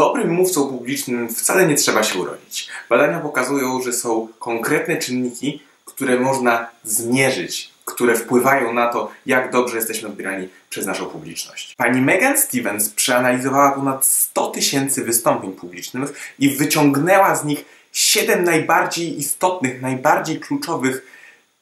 Dobrym mówcą publicznym wcale nie trzeba się urodzić. Badania pokazują, że są konkretne czynniki, które można zmierzyć, które wpływają na to, jak dobrze jesteśmy odbierani przez naszą publiczność. Pani Megan Stevens przeanalizowała ponad 100 tysięcy wystąpień publicznych i wyciągnęła z nich 7 najbardziej istotnych, najbardziej kluczowych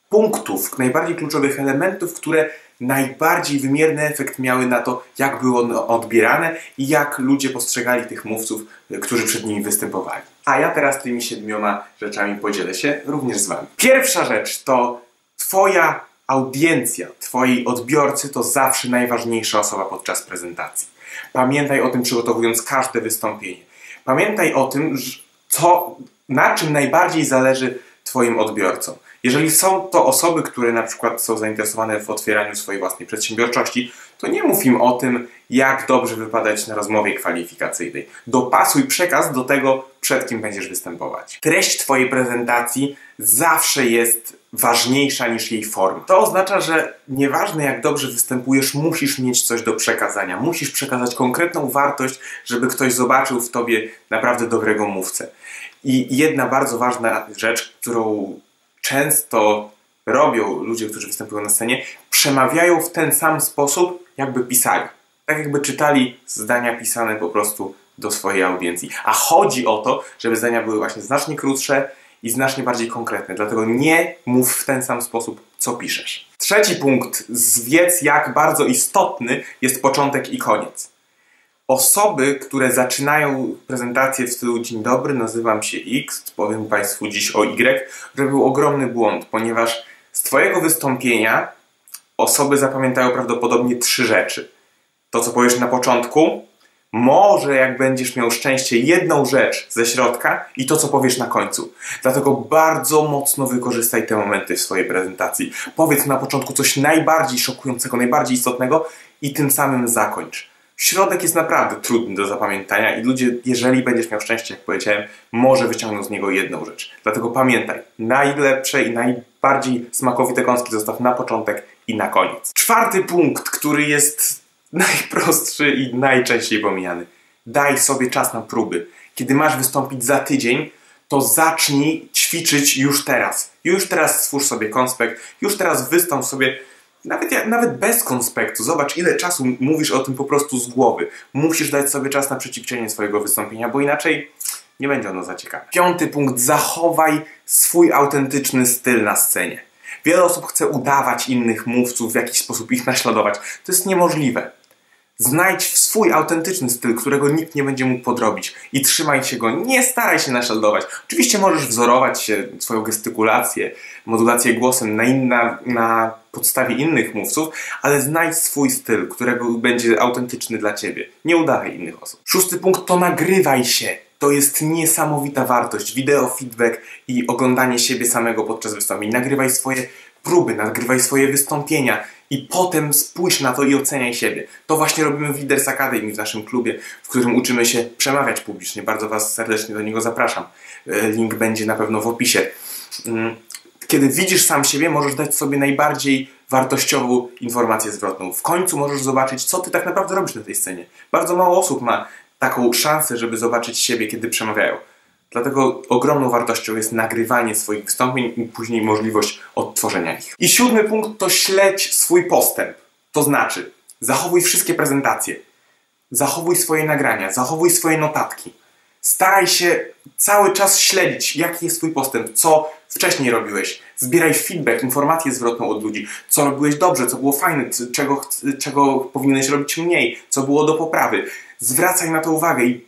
punktów, najbardziej kluczowych elementów, które najbardziej wymierny efekt miały na to, jak było ono odbierane i jak ludzie postrzegali tych mówców, którzy przed nimi występowali. A ja teraz tymi siedmioma rzeczami podzielę się również z Wami. Pierwsza rzecz to Twoja audiencja, Twoi odbiorcy to zawsze najważniejsza osoba podczas prezentacji. Pamiętaj o tym, przygotowując każde wystąpienie. Pamiętaj o tym, co, na czym najbardziej zależy Twoim odbiorcom. Jeżeli są to osoby, które na przykład są zainteresowane w otwieraniu swojej własnej przedsiębiorczości, to nie mów im o tym, jak dobrze wypadać na rozmowie kwalifikacyjnej. Dopasuj przekaz do tego, przed kim będziesz występować. Treść Twojej prezentacji zawsze jest ważniejsza niż jej forma. To oznacza, że nieważne jak dobrze występujesz, musisz mieć coś do przekazania. Musisz przekazać konkretną wartość, żeby ktoś zobaczył w Tobie naprawdę dobrego mówcę. I jedna bardzo ważna rzecz, którą często robią ludzie, którzy występują na scenie, przemawiają w ten sam sposób, jakby pisali. Tak jakby czytali zdania pisane po prostu do swojej audiencji. A chodzi o to, żeby zdania były właśnie znacznie krótsze i znacznie bardziej konkretne. Dlatego nie mów w ten sam sposób, co piszesz. Trzeci punkt. Zwiedz, jak bardzo istotny jest początek i koniec. Osoby, które zaczynają prezentację w stylu Dzień dobry, nazywam się X, powiem Państwu dziś o Y, to był ogromny błąd, ponieważ z Twojego wystąpienia osoby zapamiętają prawdopodobnie trzy rzeczy. To, co powiesz na początku, może jak będziesz miał szczęście, jedną rzecz ze środka i to, co powiesz na końcu. Dlatego bardzo mocno wykorzystaj te momenty w swojej prezentacji. Powiedz na początku coś najbardziej szokującego, najbardziej istotnego i tym samym zakończ. Środek jest naprawdę trudny do zapamiętania i ludzie, jeżeli będziesz miał szczęście, jak powiedziałem, może wyciągną z niego jedną rzecz. Dlatego pamiętaj, najlepsze i najbardziej smakowite kąski zostaw na początek i na koniec. Czwarty punkt, który jest najprostszy i najczęściej pomijany. Daj sobie czas na próby. Kiedy masz wystąpić za tydzień, to zacznij ćwiczyć już teraz. Już teraz stwórz sobie konspekt, już teraz wystąp sobie nawet, nawet bez konspektu. Zobacz, ile czasu mówisz o tym po prostu z głowy. Musisz dać sobie czas na przećwiczenie swojego wystąpienia, bo inaczej nie będzie ono za ciekawe. Piąty punkt. Zachowaj swój autentyczny styl na scenie. Wiele osób chce udawać innych mówców, w jakiś sposób ich naśladować. To jest niemożliwe. Znajdź swój autentyczny styl, którego nikt nie będzie mógł podrobić i trzymaj się go. Nie staraj się naśladować. Oczywiście możesz wzorować się, swoją gestykulację, modulację głosem na, inna, na podstawie innych mówców, ale znajdź swój styl, którego będzie autentyczny dla ciebie. Nie udawaj innych osób. Szósty punkt to nagrywaj się. To jest niesamowita wartość. Wideo, feedback i oglądanie siebie samego podczas wystąpień. Nagrywaj swoje próby, nagrywaj swoje wystąpienia i potem spójrz na to i oceniaj siebie. To właśnie robimy w Leaders Academy w naszym klubie, w którym uczymy się przemawiać publicznie. Bardzo Was serdecznie do niego zapraszam. E, link będzie na pewno w opisie. Mm, kiedy widzisz sam siebie, możesz dać sobie najbardziej wartościową informację zwrotną. W końcu możesz zobaczyć, co Ty tak naprawdę robisz na tej scenie. Bardzo mało osób ma taką szansę, żeby zobaczyć siebie, kiedy przemawiają. Dlatego ogromną wartością jest nagrywanie swoich wystąpień i później możliwość odtworzenia ich. I siódmy punkt to śledź swój postęp. To znaczy, zachowuj wszystkie prezentacje, zachowuj swoje nagrania, zachowuj swoje notatki. Staraj się cały czas śledzić, jaki jest Twój postęp, co wcześniej robiłeś. Zbieraj feedback, informację zwrotną od ludzi, co robiłeś dobrze, co było fajne, czego, czego powinieneś robić mniej, co było do poprawy. Zwracaj na to uwagę i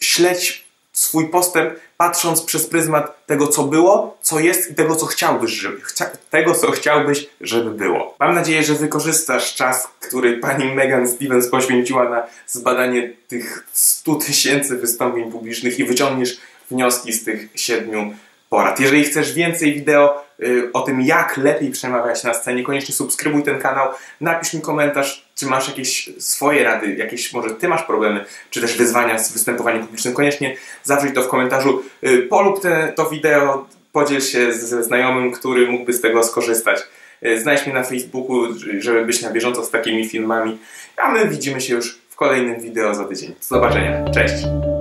śledź swój postęp, patrząc przez pryzmat tego, co było, co jest i tego, co chciałbyś, żeby, chcia, tego, co chciałbyś, żeby było. Mam nadzieję, że wykorzystasz czas, który pani Megan Stevens poświęciła na zbadanie tych 100 tysięcy wystąpień publicznych i wyciągniesz wnioski z tych siedmiu porad. Jeżeli chcesz więcej wideo o tym, jak lepiej przemawiać na scenie, koniecznie subskrybuj ten kanał, napisz mi komentarz, czy masz jakieś swoje rady, jakieś może ty masz problemy, czy też wyzwania z występowaniem publicznym. Koniecznie zawrzyj to w komentarzu, y, polub te, to wideo, podziel się ze znajomym, który mógłby z tego skorzystać. Y, znajdź mnie na Facebooku, żeby być na bieżąco z takimi filmami, a my widzimy się już w kolejnym wideo za tydzień. Do zobaczenia. Cześć!